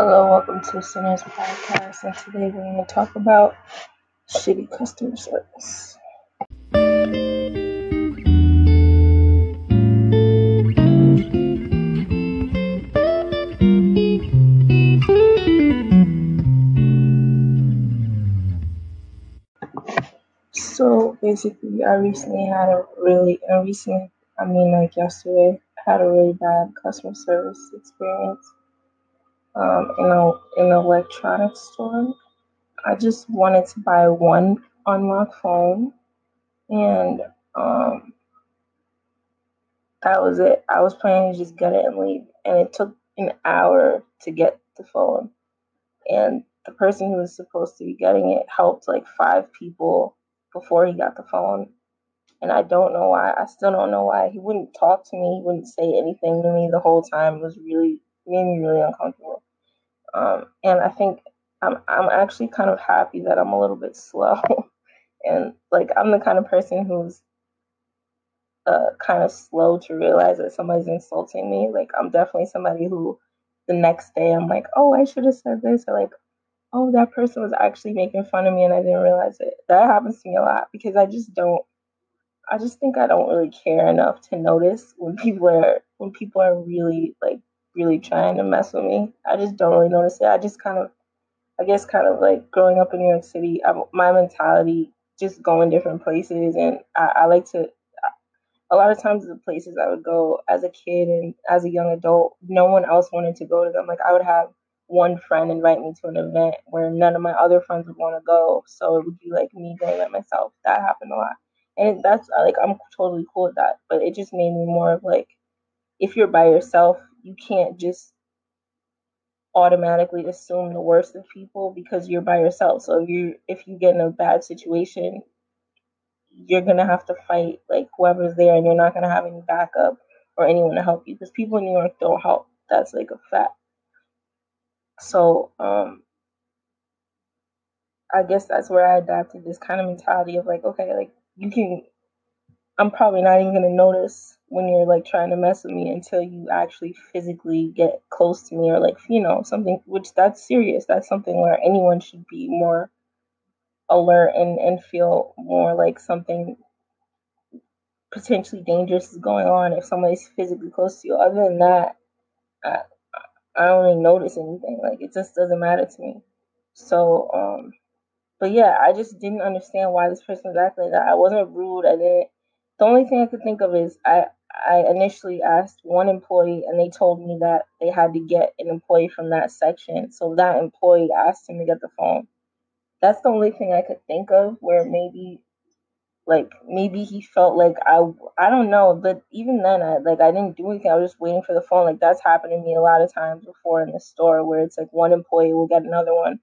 Hello, welcome to Sinners Podcast, and today we're going to talk about shitty customer service. So basically, I recently had a really, uh, recently, I mean like yesterday, had a really bad customer service experience um, in a in an electronics store. I just wanted to buy one unlocked phone, and um, that was it. I was planning to just get it and leave, and it took an hour to get the phone. And the person who was supposed to be getting it helped like five people before he got the phone. And I don't know why. I still don't know why. He wouldn't talk to me. He wouldn't say anything to me the whole time. It was really made me really uncomfortable. Um, and I think I'm I'm actually kind of happy that I'm a little bit slow. and like I'm the kind of person who's uh, kind of slow to realize that somebody's insulting me. Like I'm definitely somebody who the next day I'm like, oh, I should have said this, or like, oh, that person was actually making fun of me and I didn't realize it. That happens to me a lot because I just don't. I just think I don't really care enough to notice when people are when people are really like really trying to mess with me. I just don't really notice it. I just kind of, I guess, kind of like growing up in New York City, I, my mentality just going different places, and I, I like to. A lot of times, the places I would go as a kid and as a young adult, no one else wanted to go to them. Like I would have one friend invite me to an event where none of my other friends would want to go, so it would be like me going by myself. That happened a lot, and that's like I'm totally cool with that. But it just made me more of like, if you're by yourself, you can't just automatically assume the worst of people because you're by yourself. So if you if you get in a bad situation, you're gonna have to fight like whoever's there, and you're not gonna have any backup or anyone to help you because people in New York don't help. That's like a fact. So um, I guess that's where I adapted this kind of mentality of like, okay, like you can. I'm probably not even gonna notice when you're like trying to mess with me until you actually physically get close to me or like you know something which that's serious. That's something where anyone should be more alert and and feel more like something potentially dangerous is going on if somebody's physically close to you. Other than that i i don't really notice anything. Like it just doesn't matter to me. So um but yeah i just didn't understand why this person was acting like that. I wasn't rude. I didn't the only thing I could think of is I I initially asked one employee and they told me that they had to get an employee from that section. So that employee asked him to get the phone. That's the only thing I could think of where maybe like maybe he felt like I I don't know, but even then I like I didn't do anything. I was just waiting for the phone. Like that's happened to me a lot of times before in the store where it's like one employee will get another one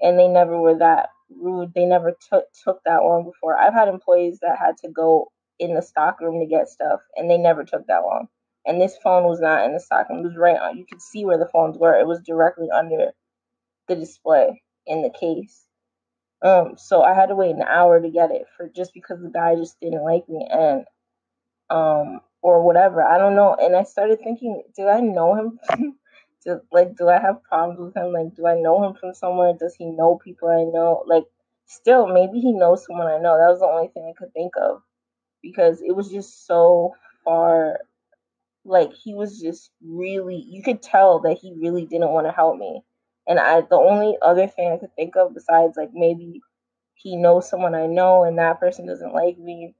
and they never were that rude. They never took took that long before. I've had employees that had to go in the stock room to get stuff, and they never took that long. And this phone was not in the stock room; it was right on. You could see where the phones were. It was directly under the display in the case. Um, so I had to wait an hour to get it for just because the guy just didn't like me and um or whatever. I don't know. And I started thinking, do I know him? do, like, do I have problems with him? Like, do I know him from somewhere? Does he know people I know? Like, still, maybe he knows someone I know. That was the only thing I could think of because it was just so far like he was just really you could tell that he really didn't want to help me. And i the only other thing i could think of besides like maybe he knows someone i know and that person doesn't like me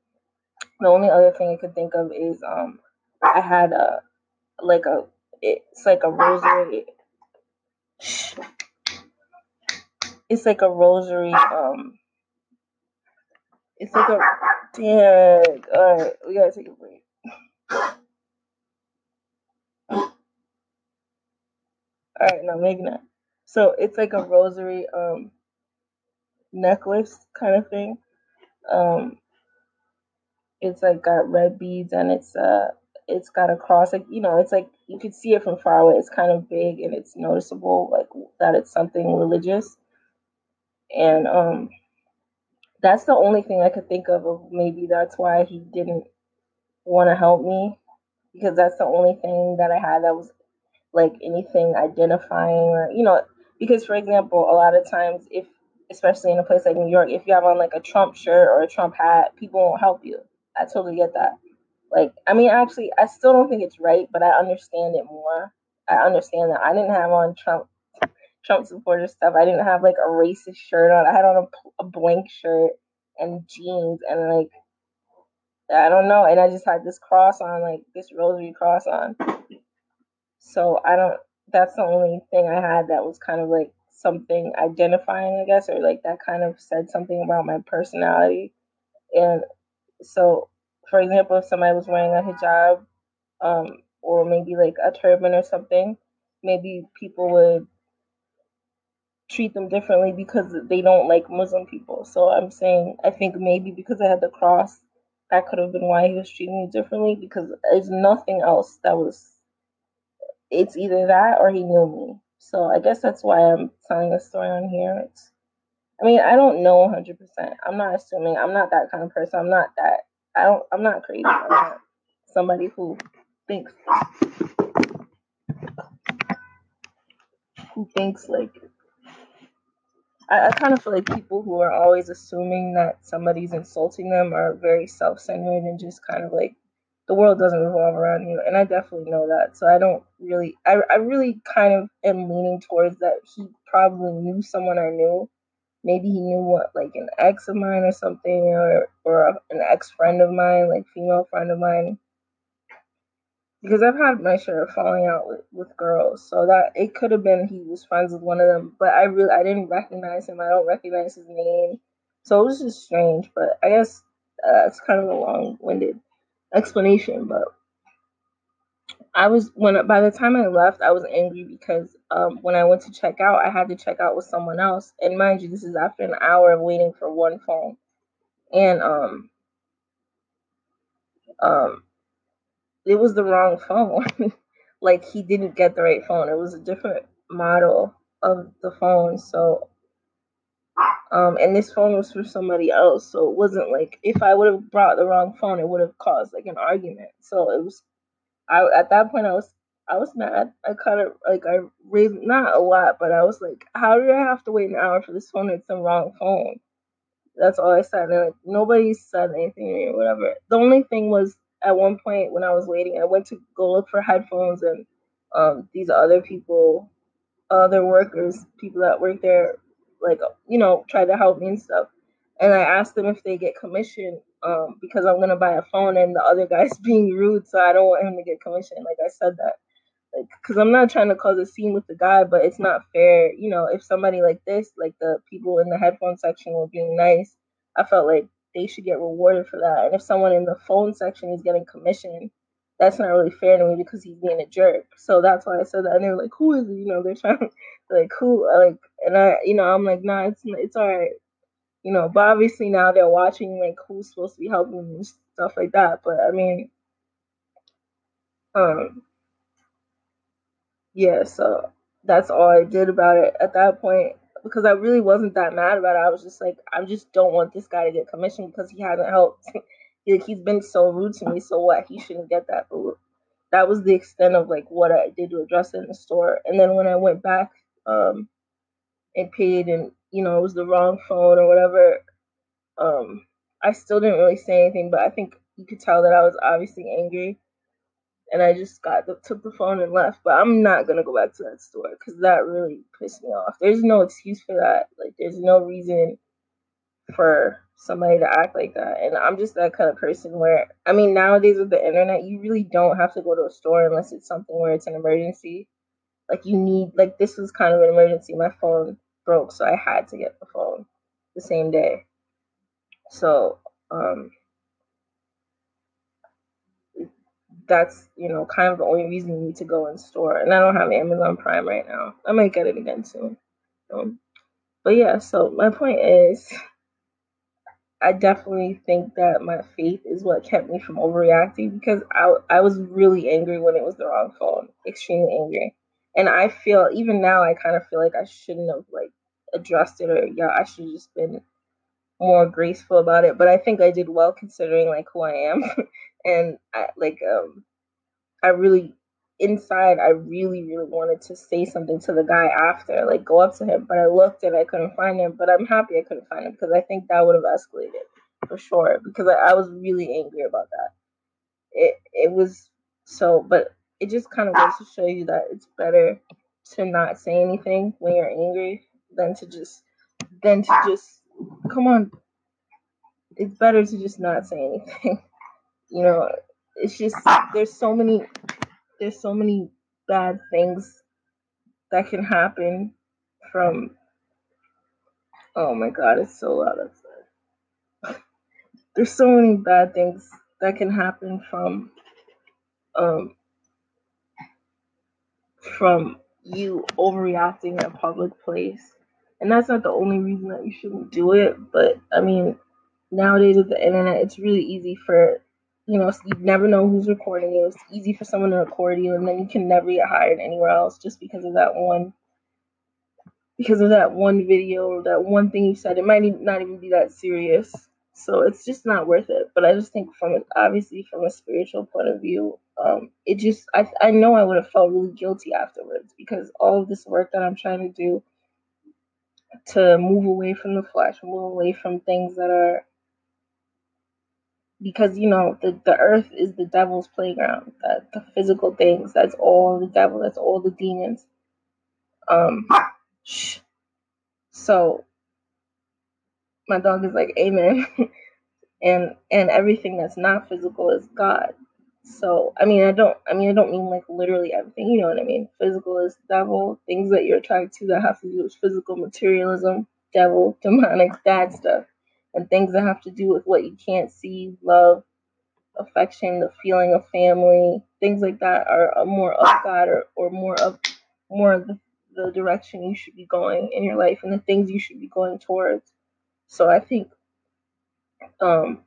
the only other thing i could think of is um i had a like a it's like a rosary. It's like a rosary um it's like a Dang. All right, we gotta take a break. All right, no, maybe not. So it's like a rosary um necklace kind of thing. Um, it's like got red beads and it's uh it's got a cross like you know it's like you could see it from far away it's kind of big and it's noticeable like that it's something religious and um that's the only thing I could think of. Of maybe that's why he didn't want to help me because that's the only thing that I had that was like anything identifying or you know because for example a lot of times if especially in a place like new york if you have on like a trump shirt or a trump hat people won't help you i totally get that like i mean actually i still don't think it's right but i understand it more i understand that i didn't have on trump trump supporter stuff i didn't have like a racist shirt on i had on a, a blank shirt and jeans and like I don't know. And I just had this cross on, like this rosary cross on. So I don't, that's the only thing I had that was kind of like something identifying, I guess, or like that kind of said something about my personality. And so, for example, if somebody was wearing a hijab, um, or maybe like a turban or something, maybe people would treat them differently because they don't like Muslim people. So I'm saying I think maybe because I had the cross, that could have been why he was treating me differently because there's nothing else that was it's either that or he knew me. So I guess that's why I'm telling the story on here. It's I mean, I don't know 100%. I'm not assuming. I'm not that kind of person. I'm not that I don't I'm not crazy. I'm not somebody who thinks who thinks like I, I kind of feel like people who are always assuming that somebody's insulting them are very self centered and just kind of like the world doesn't revolve around you. And I definitely know that. So I don't really, I, I really kind of am leaning towards that he probably knew someone I knew. Maybe he knew what, like an ex of mine or something, or, or an ex friend of mine, like female friend of mine because I've had my share of falling out with, with girls, so that it could have been he was friends with one of them, but I really I didn't recognize him. I don't recognize his name, so it was just strange. But I guess uh, it's kind of a long-winded explanation. But I was when by the time I left, I was angry because um, when I went to check out, I had to check out with someone else, and mind you, this is after an hour of waiting for one phone, and um um it was the wrong phone. like he didn't get the right phone. It was a different model of the phone. So um and this phone was for somebody else. So it wasn't like if I would have brought the wrong phone, it would have caused like an argument. So it was I at that point I was I was mad. I kind of like I raised not a lot, but I was like, how did I have to wait an hour for this phone? It's the wrong phone. That's all I said. And like nobody said anything to me or whatever. The only thing was at one point when I was waiting, I went to go look for headphones, and um, these other people, other workers, people that work there, like you know, tried to help me and stuff. And I asked them if they get commission um, because I'm gonna buy a phone, and the other guy's being rude, so I don't want him to get commission. Like I said that, like, because I'm not trying to cause a scene with the guy, but it's not fair. You know, if somebody like this, like the people in the headphone section were being nice, I felt like they should get rewarded for that. And if someone in the phone section is getting commission, that's not really fair to me because he's being a jerk. So that's why I said that. And they were like, "Who is he?" You know, they're trying to like who like, and I, you know, I'm like, "Nah, it's it's all right." You know, but obviously now they're watching like who's supposed to be helping and stuff like that. But I mean, um, yeah. So that's all I did about it at that point because I really wasn't that mad about it. I was just like, I just don't want this guy to get commission because he hasn't helped. like he's been so rude to me. So what? He shouldn't get that. But that was the extent of like what I did to address it in the store. And then when I went back um, and paid, and you know it was the wrong phone or whatever, um, I still didn't really say anything. But I think you could tell that I was obviously angry and I just got the, took the phone and left. But I'm not gonna go back to that store because that really pissed me off. There's no excuse for that. Like there's no reason for somebody to act like that. And I'm just that kind of person where I mean nowadays with the internet, you really don't have to go to a store unless it's something where it's an emergency. Like you need like this was kind of an emergency. My phone broke, so I had to get the phone the same day. So um that's you know kind of the only reason you need to go in store. And I don't have Amazon Prime right now. I might get it again soon. But yeah, so my point is, I definitely think that my faith is what kept me from overreacting because I I was really angry when it was the wrong phone, extremely angry. And I feel even now I kind of feel like I shouldn't have like addressed it or yeah I should have just been more graceful about it. But I think I did well considering like who I am and I like um I really inside I really, really wanted to say something to the guy after, like go up to him, but I looked and I couldn't find him. But I'm happy I couldn't find him because I think that would have escalated for sure. Because I, I was really angry about that. It it was so, but it just kind of goes to show you that it's better to not say anything when you're angry than to just than to just come on. It's better to just not say anything. you know, it's just there's so many there's so many bad things that can happen from oh my god it's so loud outside there's so many bad things that can happen from um from you overreacting in a public place and that's not the only reason that you shouldn't do it but i mean nowadays with the internet it's really easy for you know, you never know who's recording you. It's easy for someone to record you, and then you can never get hired anywhere else just because of that one, because of that one video or that one thing you said. It might not even be that serious, so it's just not worth it. But I just think from obviously from a spiritual point of view, um, it just I I know I would have felt really guilty afterwards because all of this work that I'm trying to do to move away from the flesh, move away from things that are because you know the, the earth is the devil's playground that the physical things that's all the devil that's all the demons um shh. so my dog is like amen and and everything that's not physical is god so i mean i don't i mean i don't mean like literally everything you know what i mean physical is devil things that you're attracted to that have to do with physical materialism devil demonic bad stuff and things that have to do with what you can't see, love, affection, the feeling of family, things like that are more of God or, or more of more of the, the direction you should be going in your life and the things you should be going towards. So I think um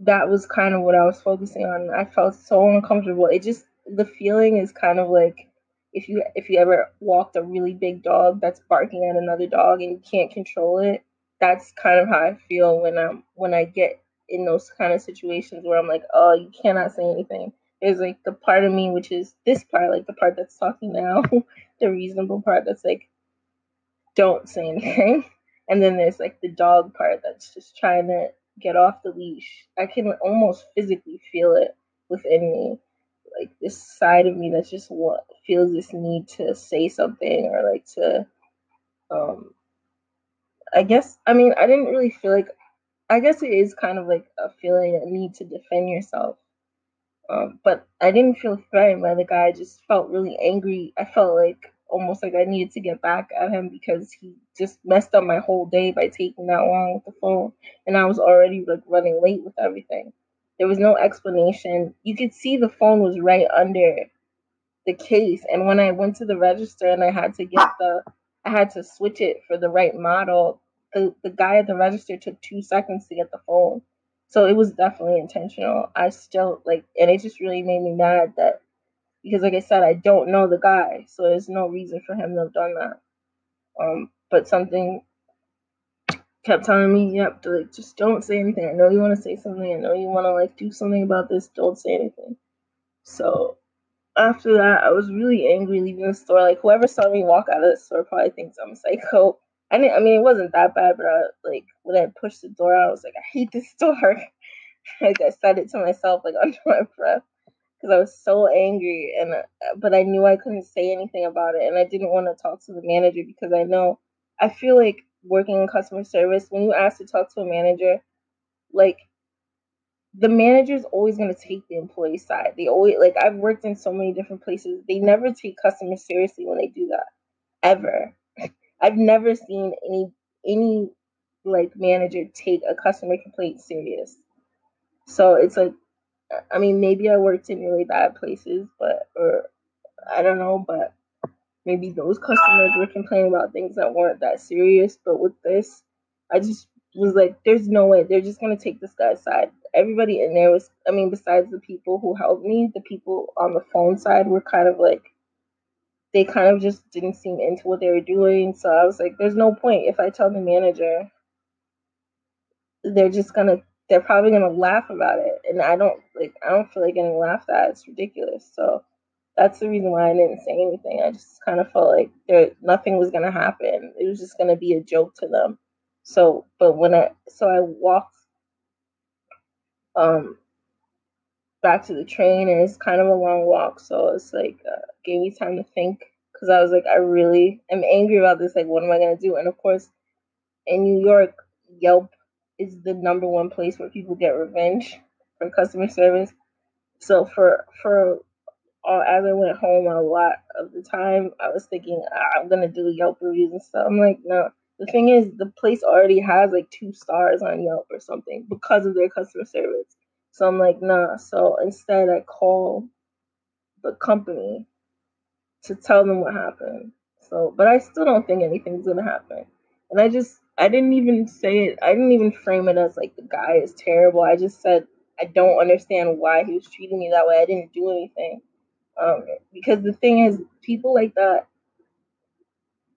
that was kind of what I was focusing on. I felt so uncomfortable. It just the feeling is kind of like if you if you ever walked a really big dog that's barking at another dog and you can't control it that's kind of how I feel when I'm when I get in those kind of situations where I'm like, oh, you cannot say anything. There's like the part of me which is this part, like the part that's talking now, the reasonable part that's like, don't say anything. And then there's like the dog part that's just trying to get off the leash. I can almost physically feel it within me. Like this side of me that's just what feels this need to say something or like to um I guess I mean I didn't really feel like I guess it is kind of like a feeling a need to defend yourself. Um, but I didn't feel threatened by the guy. I just felt really angry. I felt like almost like I needed to get back at him because he just messed up my whole day by taking that long with the phone, and I was already like running late with everything. There was no explanation. You could see the phone was right under the case, and when I went to the register and I had to get the I had to switch it for the right model. The the guy at the register took two seconds to get the phone. So it was definitely intentional. I still like and it just really made me mad that because like I said, I don't know the guy, so there's no reason for him to have done that. Um, but something kept telling me, yep, to, like just don't say anything. I know you want to say something. I know you want to like do something about this. Don't say anything. So after that, I was really angry leaving the store. Like whoever saw me walk out of the store probably thinks I'm a psycho. I didn't. I mean, it wasn't that bad, but I, like when I pushed the door out, I was like, I hate this store. like I said it to myself like under my breath because I was so angry, and uh, but I knew I couldn't say anything about it, and I didn't want to talk to the manager because I know I feel like working in customer service when you ask to talk to a manager, like the manager's always going to take the employee side. They always like I've worked in so many different places. They never take customers seriously when they do that. Ever. I've never seen any any like manager take a customer complaint serious. So it's like I mean maybe I worked in really bad places, but or I don't know, but maybe those customers were complaining about things that weren't that serious, but with this I just was like, there's no way they're just gonna take this guy's side. Everybody in there was, I mean, besides the people who helped me, the people on the phone side were kind of like, they kind of just didn't seem into what they were doing. So I was like, there's no point if I tell the manager, they're just gonna, they're probably gonna laugh about it, and I don't like, I don't feel like getting laughed at. It's ridiculous. So that's the reason why I didn't say anything. I just kind of felt like there nothing was gonna happen. It was just gonna be a joke to them. So, but when I so I walked um back to the train, and it's kind of a long walk, so it's like uh, gave me time to think because I was like, I really am angry about this. Like, what am I gonna do? And of course, in New York, Yelp is the number one place where people get revenge for customer service. So for for uh, as I went home a lot of the time, I was thinking ah, I'm gonna do Yelp reviews and stuff. I'm like, no. The thing is, the place already has like two stars on Yelp or something because of their customer service. So I'm like, nah. So instead, I call the company to tell them what happened. So, but I still don't think anything's gonna happen. And I just, I didn't even say it. I didn't even frame it as like the guy is terrible. I just said I don't understand why he was treating me that way. I didn't do anything. Um, because the thing is, people like that.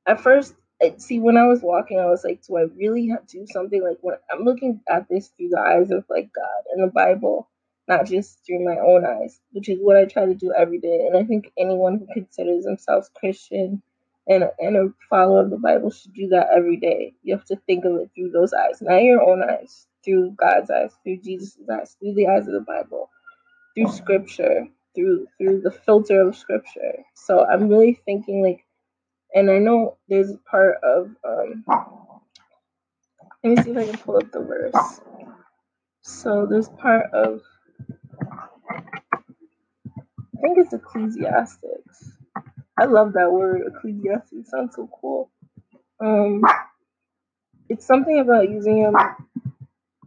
At first, see when I was walking, I was like, do I really have to do something? Like when I'm looking at this through the eyes of like God and the Bible, not just through my own eyes, which is what I try to do every day. And I think anyone who considers themselves Christian and a, and a follower of the Bible should do that every day. You have to think of it through those eyes, not your own eyes, through God's eyes, through Jesus' eyes, through the eyes of the Bible, through Scripture, through through the filter of Scripture. So I'm really thinking like and I know there's a part of um let me see if I can pull up the verse. So there's part of I think it's Ecclesiastics. I love that word, Ecclesiastes. It sounds so cool. Um it's something about using your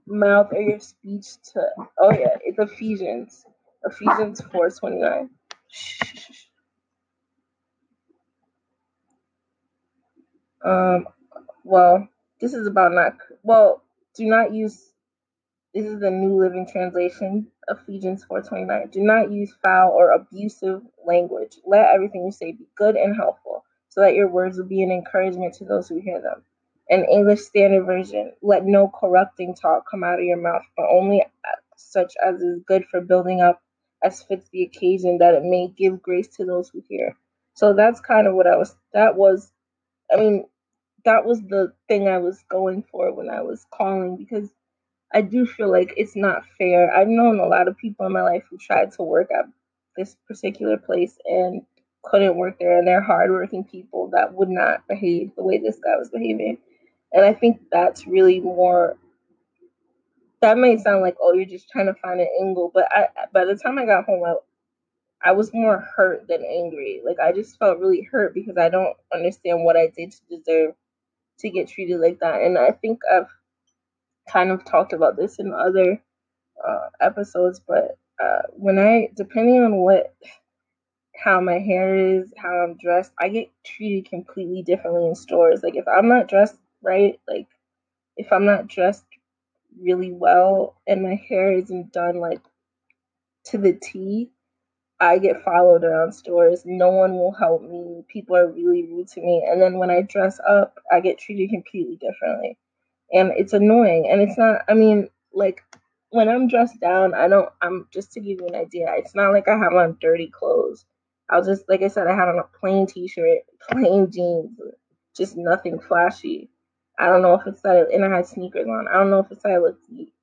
mouth or your speech to oh yeah, it's Ephesians. Ephesians four twenty nine. Um, well, this is about not, well, do not use, this is the New Living Translation, Ephesians 4.29. Do not use foul or abusive language. Let everything you say be good and helpful, so that your words will be an encouragement to those who hear them. An English Standard Version, let no corrupting talk come out of your mouth, but only such as is good for building up as fits the occasion, that it may give grace to those who hear. So that's kind of what I was, that was, I mean, that was the thing I was going for when I was calling because I do feel like it's not fair. I've known a lot of people in my life who tried to work at this particular place and couldn't work there, and they're hardworking people that would not behave the way this guy was behaving. And I think that's really more. That might sound like, oh, you're just trying to find an angle, but I, by the time I got home, I, I was more hurt than angry. Like I just felt really hurt because I don't understand what I did to deserve to get treated like that. And I think I've kind of talked about this in other uh, episodes, but uh, when I, depending on what, how my hair is, how I'm dressed, I get treated completely differently in stores. Like if I'm not dressed right, like if I'm not dressed really well and my hair isn't done like to the T, I get followed around stores. No one will help me. People are really rude to me. And then when I dress up, I get treated completely differently. And it's annoying. And it's not, I mean, like when I'm dressed down, I don't, I'm just to give you an idea, it's not like I have on dirty clothes. I'll just, like I said, I had on a plain t shirt, plain jeans, just nothing flashy. I don't know if it's that, and I had sneakers on. I don't know if it's that I look,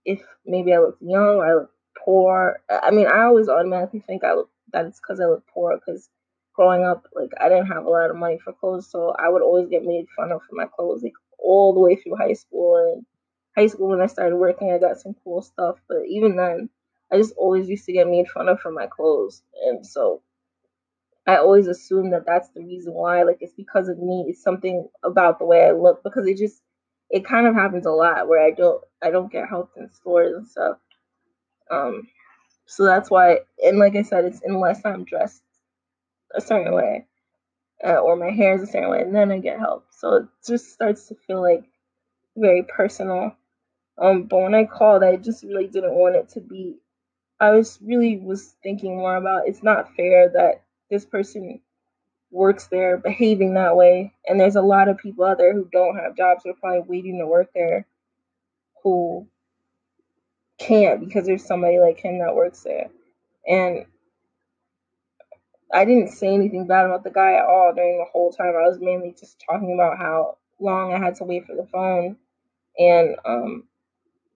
if maybe I look young or I look poor. I mean, I always automatically think I look that it's because I look poor. Because growing up, like I didn't have a lot of money for clothes, so I would always get made fun of for my clothes, like all the way through high school. And high school, when I started working, I got some cool stuff, but even then, I just always used to get made fun of for my clothes, and so I always assume that that's the reason why. Like it's because of me. It's something about the way I look because it just it kind of happens a lot where I don't I don't get helped in stores and stuff. Um, so that's why, and like I said, it's unless I'm dressed a certain way uh, or my hair is a certain way, and then I get help. So it just starts to feel like very personal. Um, but when I called, I just really didn't want it to be. I was really was thinking more about it's not fair that this person works there behaving that way, and there's a lot of people out there who don't have jobs who are probably waiting to work there, who can't because there's somebody like him that works there. And I didn't say anything bad about the guy at all during the whole time. I was mainly just talking about how long I had to wait for the phone and um,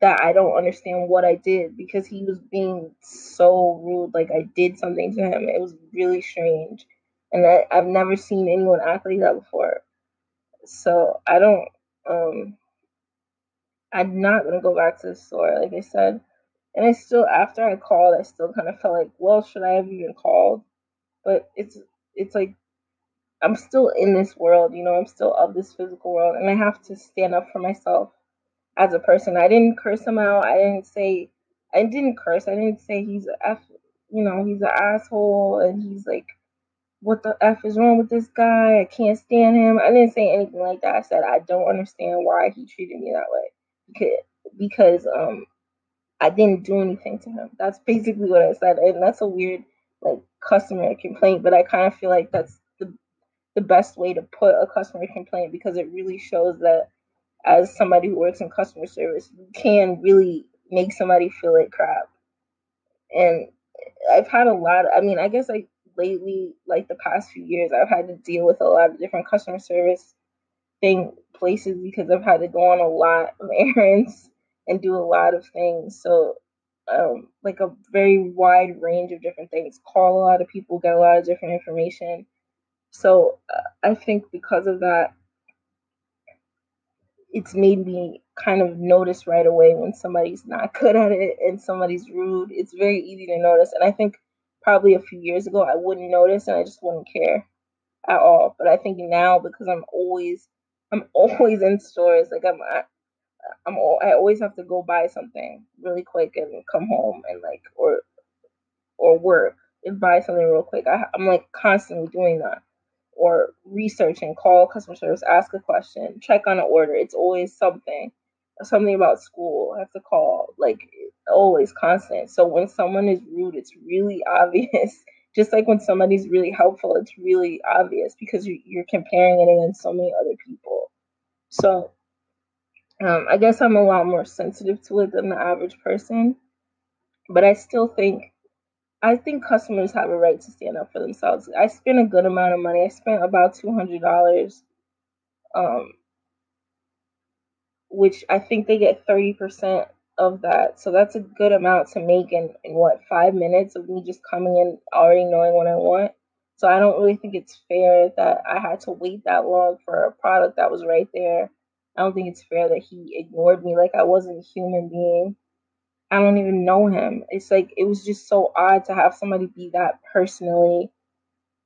that I don't understand what I did because he was being so rude. Like I did something to him. It was really strange. And I, I've never seen anyone act like that before. So I don't um I'm not gonna go back to the store, like I said. And I still after I called I still kinda felt like, well, should I have even called? But it's it's like I'm still in this world, you know, I'm still of this physical world and I have to stand up for myself as a person. I didn't curse him out. I didn't say I didn't curse. I didn't say he's a f you know, he's an asshole and he's like what the f is wrong with this guy? I can't stand him. I didn't say anything like that. I said I don't understand why he treated me that way. Because because um I didn't do anything to him. That's basically what I said. And that's a weird like customer complaint, but I kind of feel like that's the the best way to put a customer complaint because it really shows that as somebody who works in customer service, you can really make somebody feel like crap. And I've had a lot. Of, I mean, I guess like lately, like the past few years, I've had to deal with a lot of different customer service thing places because I've had to go on a lot of errands and do a lot of things. So, um, like a very wide range of different things. Call a lot of people, get a lot of different information. So, uh, I think because of that, it's made me kind of notice right away when somebody's not good at it and somebody's rude. It's very easy to notice. And I think probably a few years ago I wouldn't notice and I just wouldn't care at all. But I think now because I'm always I'm always in stores, like I'm I'm I always have to go buy something really quick and come home and like or or work and buy something real quick. I, I'm like constantly doing that or researching, call customer service, ask a question, check on an order. It's always something, something about school. I have to call, like always constant. So when someone is rude, it's really obvious. Just like when somebody's really helpful, it's really obvious because you're comparing it against so many other people. So um, I guess I'm a lot more sensitive to it than the average person, but I still think I think customers have a right to stand up for themselves. I spent a good amount of money. I spent about two hundred dollars, um, which I think they get thirty percent of that. So that's a good amount to make in, in what five minutes of me just coming in already knowing what I want. So I don't really think it's fair that I had to wait that long for a product that was right there. I don't think it's fair that he ignored me like I wasn't a human being. I don't even know him. It's like it was just so odd to have somebody be that personally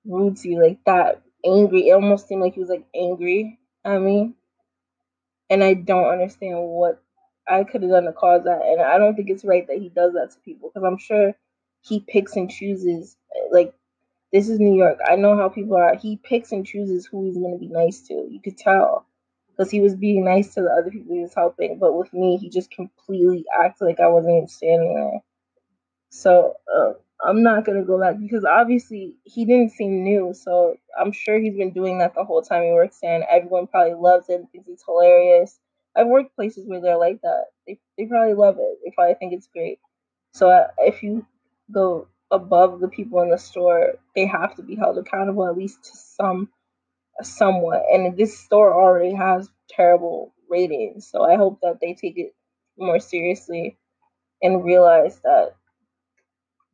rude to you, like that angry. It almost seemed like he was like angry at me. And I don't understand what I could have done to cause that. And I don't think it's right that he does that to people because I'm sure he picks and chooses. Eh, like, this is New York. I know how people are. He picks and chooses who he's going to be nice to. You could tell because he was being nice to the other people he was helping. But with me, he just completely acted like I wasn't even standing there. So uh, I'm not gonna go back because obviously he didn't seem new. So I'm sure he's been doing that the whole time he works and everyone probably loves it, thinks it's hilarious. I've worked places where they're like that. They they probably love it. They probably think it's great. So uh, if you go above the people in the store, they have to be held accountable at least to some somewhat. And this store already has terrible ratings, so I hope that they take it more seriously and realize that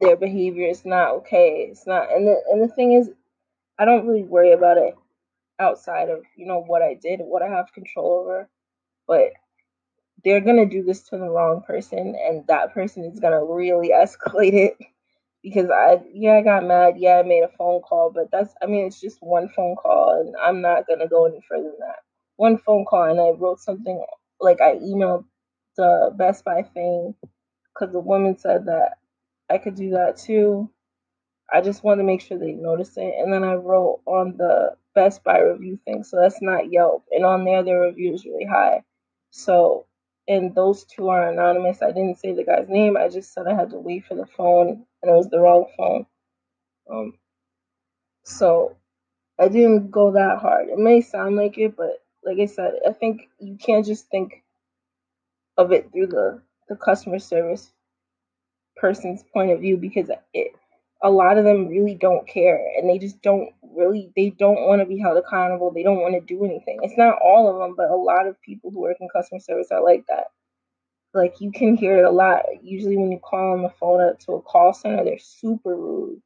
their behavior is not okay. It's not, and the and the thing is, I don't really worry about it outside of you know what I did, what I have control over, but they're gonna do this to the wrong person, and that person is gonna really escalate it because I yeah I got mad. Yeah I made a phone call but that's I mean it's just one phone call and I'm not gonna go any further than that. One phone call and I wrote something like I emailed the Best Buy thing because the woman said that I could do that too. I just wanted to make sure they noticed it and then I wrote on the Best Buy review thing so that's not Yelp and on there their review is really high. So and those two are anonymous. I didn't say the guy's name. I just said I had to wait for the phone, and it was the wrong phone. Um, so I didn't go that hard. It may sound like it, but like I said, I think you can't just think of it through the the customer service person's point of view because it a lot of them really don't care and they just don't really they don't want to be held accountable they don't want to do anything it's not all of them but a lot of people who work in customer service are like that like you can hear it a lot usually when you call on the phone up to a call center they're super rude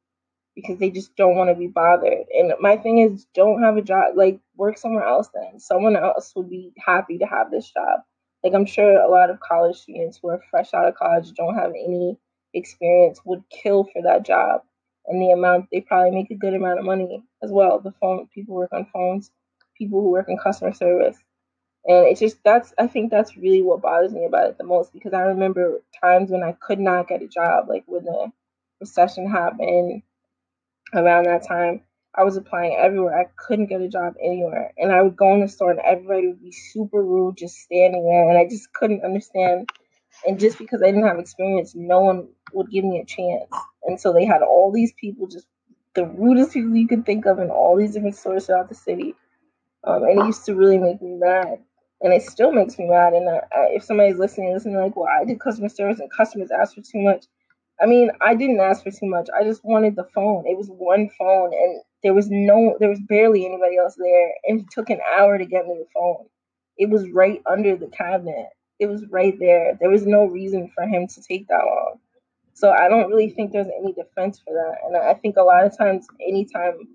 because they just don't want to be bothered. And my thing is, don't have a job, like work somewhere else then. Someone else would be happy to have this job. Like I'm sure a lot of college students who are fresh out of college, don't have any experience, would kill for that job. And the amount they probably make a good amount of money as well. The phone people work on phones, people who work in customer service. And it's just that's I think that's really what bothers me about it the most because I remember times when I could not get a job, like when the recession happened around that time, I was applying everywhere. I couldn't get a job anywhere. And I would go in the store and everybody would be super rude just standing there. And I just couldn't understand. And just because I didn't have experience, no one would give me a chance. And so they had all these people, just the rudest people you could think of in all these different stores throughout the city. Um, and it used to really make me mad. And it still makes me mad. And I, I, if somebody's listening, listening like, well, I did customer service and customers ask for too much. I mean, I didn't ask for too much. I just wanted the phone. It was one phone, and there was no, there was barely anybody else there. And it took an hour to get me the phone. It was right under the cabinet. It was right there. There was no reason for him to take that long. So I don't really think there's any defense for that. And I think a lot of times, anytime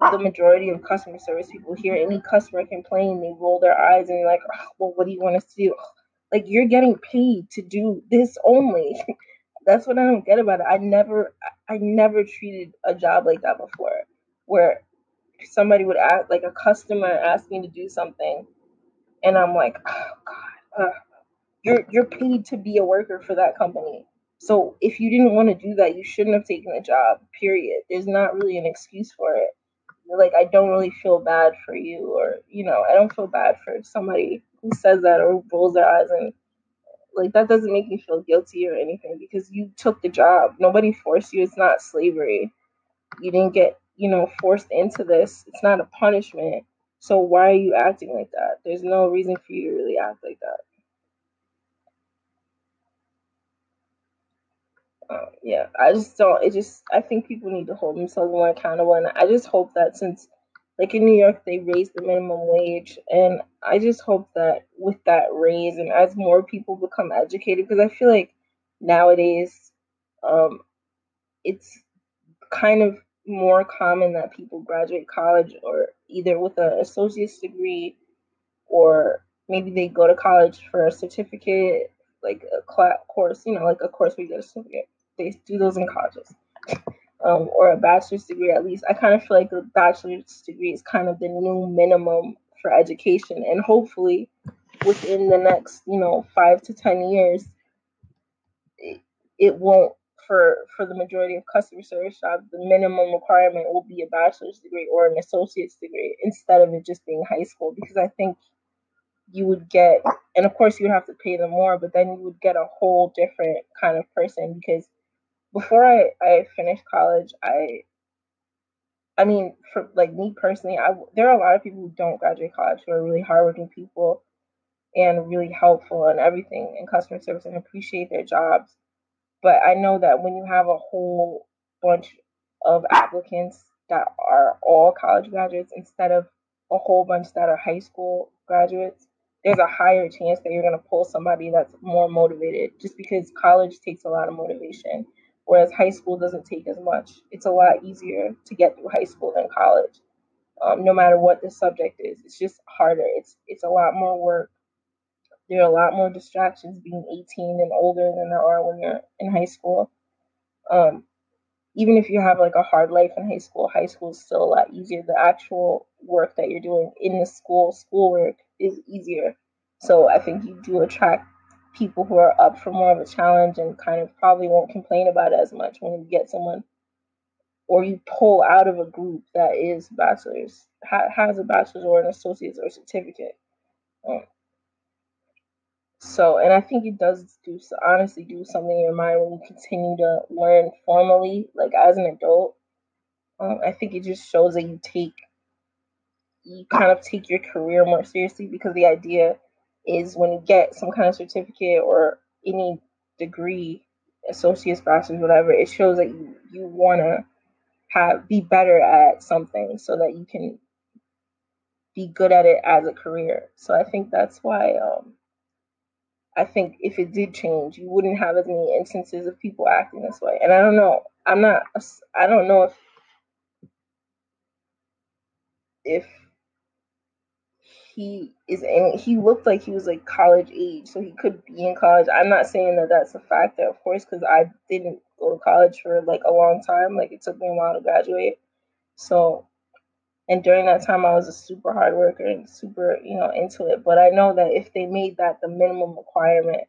the majority of customer service people hear any customer complain, they roll their eyes and like, oh, well, what do you want us to do? Like, you're getting paid to do this only. that's what I don't get about it. I never I never treated a job like that before, where somebody would ask like a customer ask me to do something, and I'm like, oh God, uh, you're you're paid to be a worker for that company. So if you didn't want to do that, you shouldn't have taken the job. Period. There's not really an excuse for it. Like I don't really feel bad for you, or you know, I don't feel bad for somebody who says that or rolls their eyes and like that doesn't make me feel guilty or anything because you took the job. Nobody forced you. It's not slavery. You didn't get, you know, forced into this. It's not a punishment. So why are you acting like that? There's no reason for you to really act like that. Um, yeah, I just don't. It just I think people need to hold themselves more accountable, and I just hope that since like in New York, they raised the minimum wage, and I just hope that with that raise and as more people become educated, because I feel like nowadays, um, it's kind of more common that people graduate college or either with an associate's degree or maybe they go to college for a certificate, like a class course, you know, like a course where you get a certificate. They do those in colleges um, or a bachelor's degree at least. I kind of feel like a bachelor's degree is kind of the new minimum for education, and hopefully, within the next you know five to ten years, it, it won't for for the majority of customer service jobs the minimum requirement will be a bachelor's degree or an associate's degree instead of it just being high school because i think you would get and of course you would have to pay them more but then you would get a whole different kind of person because before I, I finished college, I I mean, for like me personally, I there are a lot of people who don't graduate college who are really hardworking people and really helpful and everything in customer service and appreciate their jobs. But I know that when you have a whole bunch of applicants that are all college graduates instead of a whole bunch that are high school graduates, there's a higher chance that you're going to pull somebody that's more motivated just because college takes a lot of motivation whereas high school doesn't take as much. It's a lot easier to get through high school than college. Um, no matter what the subject is, it's just harder. It's it's a lot more work. There are a lot more distractions being 18 and older than there are when you're in high school. Um, even if you have like a hard life in high school, high school is still a lot easier. The actual work that you're doing in the school, schoolwork is easier. So I think you do attract people who are up for more of a challenge and kind of probably won't complain about it as much when you get someone or you pull out of a group that is bachelor's ha- has a bachelor's or an associate's or certificate um, so and i think it does do honestly do something in your mind when you continue to learn formally like as an adult. Um, i think it just shows that you take you kind of take your career more seriously because the idea is when you get some kind of certificate or any degree associate's bachelor's whatever it shows that you you want to have be better at something so that you can be good at it as a career. So i think that's why um i think if it did change you wouldn't have as many instances of people acting this way. And i don't know i'm not i don't know if if he is and he looked like he was like college age so he could be in college. I'm not saying that that's a factor of course because i didn't go to college for like a long time. Like it took me a while to graduate. So and during that time i was a super hard worker and super you know into it. But i know that if they made that the minimum requirement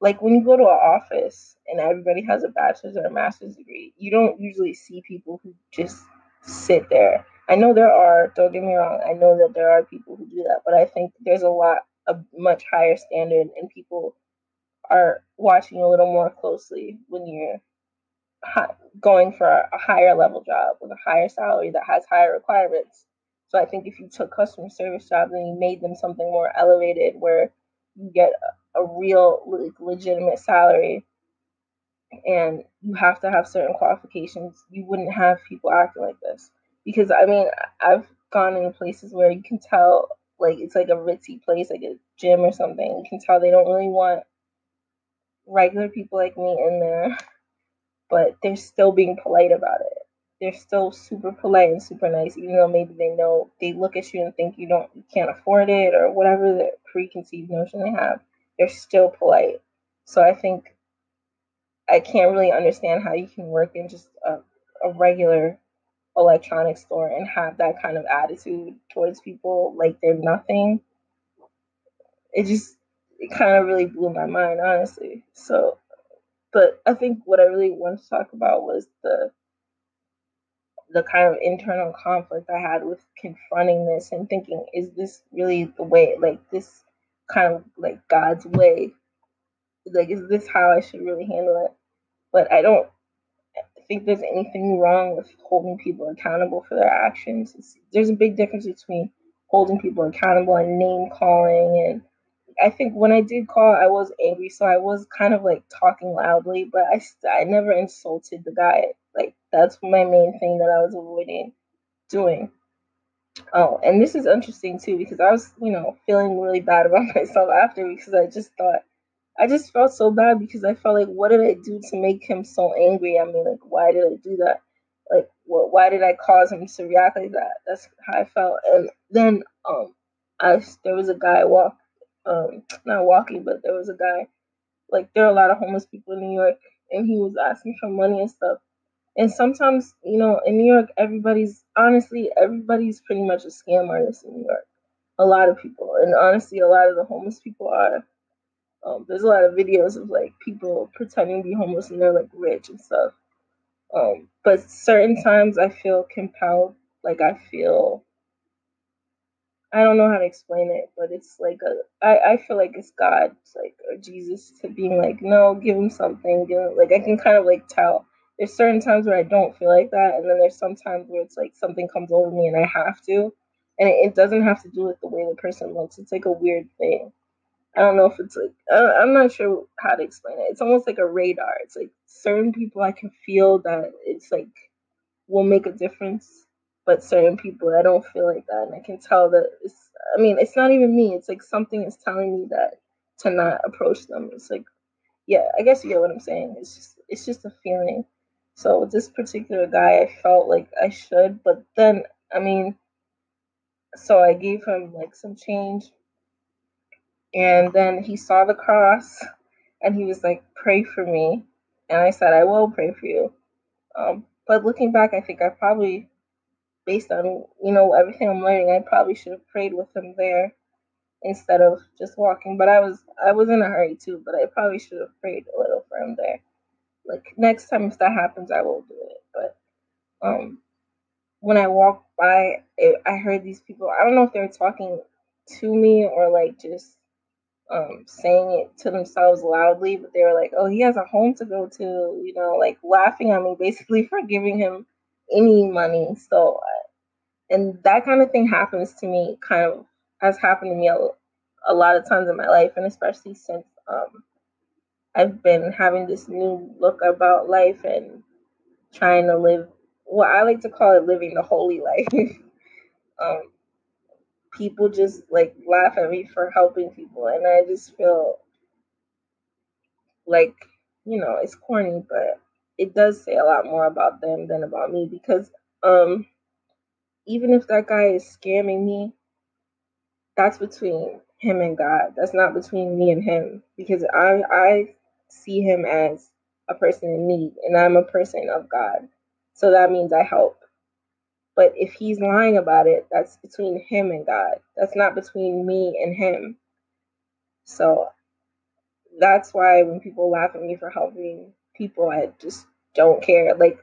like when you go to an office and everybody has a bachelor's or a master's degree you don't usually see people who just sit there. I know there are, don't get me wrong, I know that there are people who do that, but I think there's a lot, a much higher standard, and people are watching a little more closely when you're going for a higher level job with a higher salary that has higher requirements. So I think if you took customer service jobs and you made them something more elevated where you get a, real like, legitimate salary and you have to have certain qualifications, you wouldn't have people acting like this because I mean I've gone in places where you can tell like it's like a ritzy place, like a gym or something. You can tell they don't really want regular people like me in there, but they're still being polite about it. They're still super polite and super nice, even though maybe they know they look at you and think you don't you can't afford it or whatever the preconceived notion they have. They're still polite. So I think I can't really understand how you can work in just a, a regular electronics store and have that kind of attitude towards people like they're nothing it just it kind of really blew my mind honestly so but i think what i really wanted to talk about was the the kind of internal conflict i had with confronting this and thinking is this really the way like this kind of like god's way like is this how i should really handle it but i don't think there's anything wrong with holding people accountable for their actions. It's, there's a big difference between holding people accountable and name calling. And I think when I did call, I was angry, so I was kind of like talking loudly, but I I never insulted the guy. Like that's my main thing that I was avoiding doing. Oh, and this is interesting too because I was, you know, feeling really bad about myself after because I just thought I just felt so bad because I felt like, what did I do to make him so angry? I mean, like, why did I do that? Like, what? Why did I cause him to react like that? That's how I felt. And then, um, I there was a guy walk, um, not walking, but there was a guy. Like, there are a lot of homeless people in New York, and he was asking for money and stuff. And sometimes, you know, in New York, everybody's honestly, everybody's pretty much a scam artist in New York. A lot of people, and honestly, a lot of the homeless people are um, there's a lot of videos of like people pretending to be homeless and they're like rich and stuff. Um, but certain times I feel compelled, like I feel, I don't know how to explain it, but it's like a, I, I feel like it's God, like or Jesus, to being like, no, give him something, give him, like I can kind of like tell. There's certain times where I don't feel like that, and then there's some times where it's like something comes over me and I have to, and it, it doesn't have to do with the way the person looks. It's like a weird thing I don't know if it's like I'm not sure how to explain it. It's almost like a radar. It's like certain people I can feel that it's like will make a difference, but certain people I don't feel like that, and I can tell that it's. I mean, it's not even me. It's like something is telling me that to not approach them. It's like, yeah, I guess you get what I'm saying. It's just it's just a feeling. So with this particular guy, I felt like I should, but then I mean, so I gave him like some change and then he saw the cross and he was like, Pray for me. And I said, I will pray for you. Um, but looking back, I think I probably, based on, you know, everything I'm learning, I probably should have prayed with him there instead of just walking. But I was I was in a hurry too, but I probably should have prayed a little for him there. Like next time if that happens, I will do it. But um, when I walked by, it, I heard these people. I don't know if they were talking to me or like just um, saying it to themselves loudly, but they were like, "Oh, he has a home to go to," you know, like laughing at me basically for giving him any money. So, and that kind of thing happens to me, kind of has happened to me a, a lot of times in my life, and especially since um, I've been having this new look about life and trying to live what I like to call it living the holy life. um, people just like laugh at me for helping people, and I just feel like you know it's corny, but it does say a lot more about them than about me because um even if that guy is scamming me, that's between him and God. That's not between me and him because I I see him as a person in need and I'm a person of God. So that means I help. But if he's lying about it, that's between him and God. That's not between me and him. So that's why when people laugh at me for helping people, I just don't care. Like,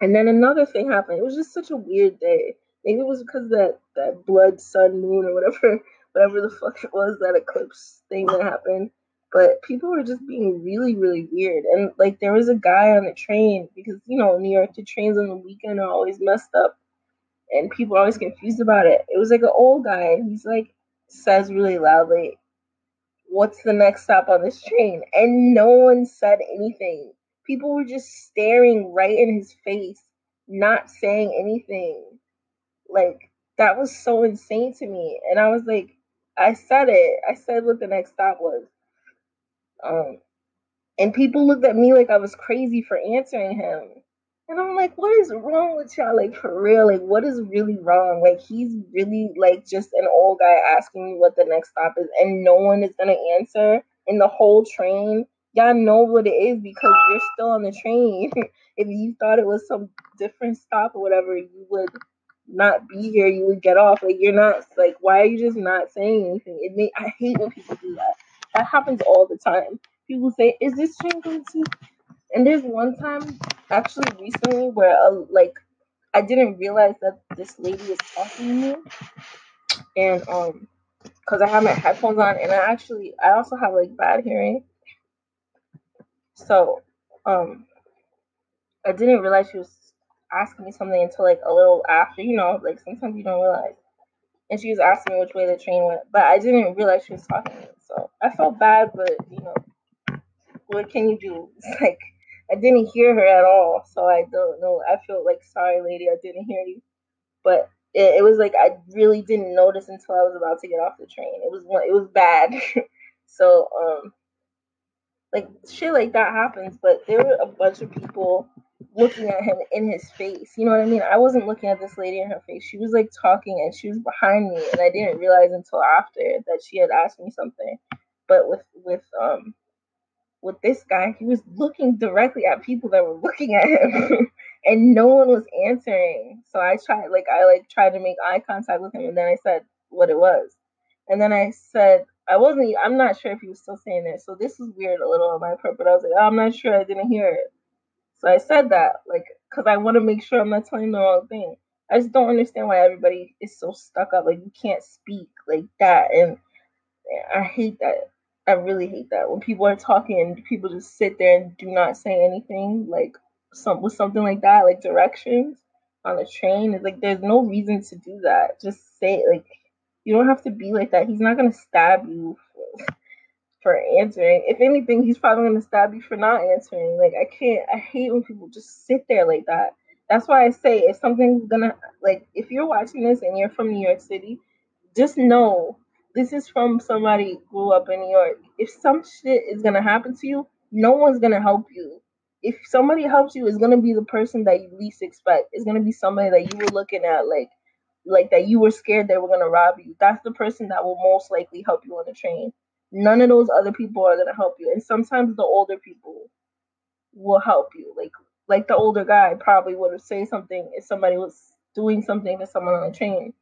and then another thing happened. It was just such a weird day. Maybe it was because that that blood sun moon or whatever, whatever the fuck it was, that eclipse thing that happened. But people were just being really, really weird. And like there was a guy on the train because you know New York the trains on the weekend are always messed up, and people are always confused about it. It was like an old guy, he's like says really loudly, "What's the next stop on this train?" And no one said anything. People were just staring right in his face, not saying anything. Like that was so insane to me. And I was like, I said it. I said what the next stop was. Um, and people looked at me like I was crazy for answering him. And I'm like, what is wrong with y'all? Like for real, like what is really wrong? Like he's really like just an old guy asking me what the next stop is, and no one is gonna answer in the whole train. Y'all know what it is because you're still on the train. if you thought it was some different stop or whatever, you would not be here. You would get off. Like you're not like why are you just not saying anything? It may I hate when people do that. That happens all the time. People say, "Is this train going to?" And there's one time, actually recently, where uh, like I didn't realize that this lady was talking to me, and um, because I have my headphones on, and I actually I also have like bad hearing, so um, I didn't realize she was asking me something until like a little after. You know, like sometimes you don't realize. And she was asking me which way the train went, but I didn't realize she was talking to me. So I felt bad, but you know, what can you do? It's like I didn't hear her at all, so I don't know. I feel like sorry, lady, I didn't hear you, but it, it was like I really didn't notice until I was about to get off the train. It was it was bad. so um, like shit like that happens, but there were a bunch of people looking at him in his face. You know what I mean? I wasn't looking at this lady in her face. She was like talking and she was behind me and I didn't realize until after that she had asked me something. But with with um with this guy, he was looking directly at people that were looking at him and no one was answering. So I tried like I like tried to make eye contact with him and then I said what it was. And then I said I wasn't I'm not sure if he was still saying it. So this is weird a little on my part, but I was like, oh, I'm not sure I didn't hear it. So I said that, like, because I want to make sure I'm not telling the wrong thing. I just don't understand why everybody is so stuck up. Like, you can't speak like that. And eh, I hate that. I really hate that when people are talking people just sit there and do not say anything, like some with something like that, like directions on a train. It's like there's no reason to do that. Just say. Like you don't have to be like that. He's not gonna stab you for answering. If anything, he's probably gonna stab you for not answering. Like I can't. I hate when people just sit there like that. That's why I say if something's gonna like if you're watching this and you're from New York City, just know this is from somebody grew up in New York. If some shit is gonna happen to you, no one's gonna help you. If somebody helps you, it's gonna be the person that you least expect. It's gonna be somebody that you were looking at like like that you were scared they were gonna rob you. That's the person that will most likely help you on the train none of those other people are gonna help you. And sometimes the older people will help you. Like like the older guy probably would have said something if somebody was doing something to someone on the train.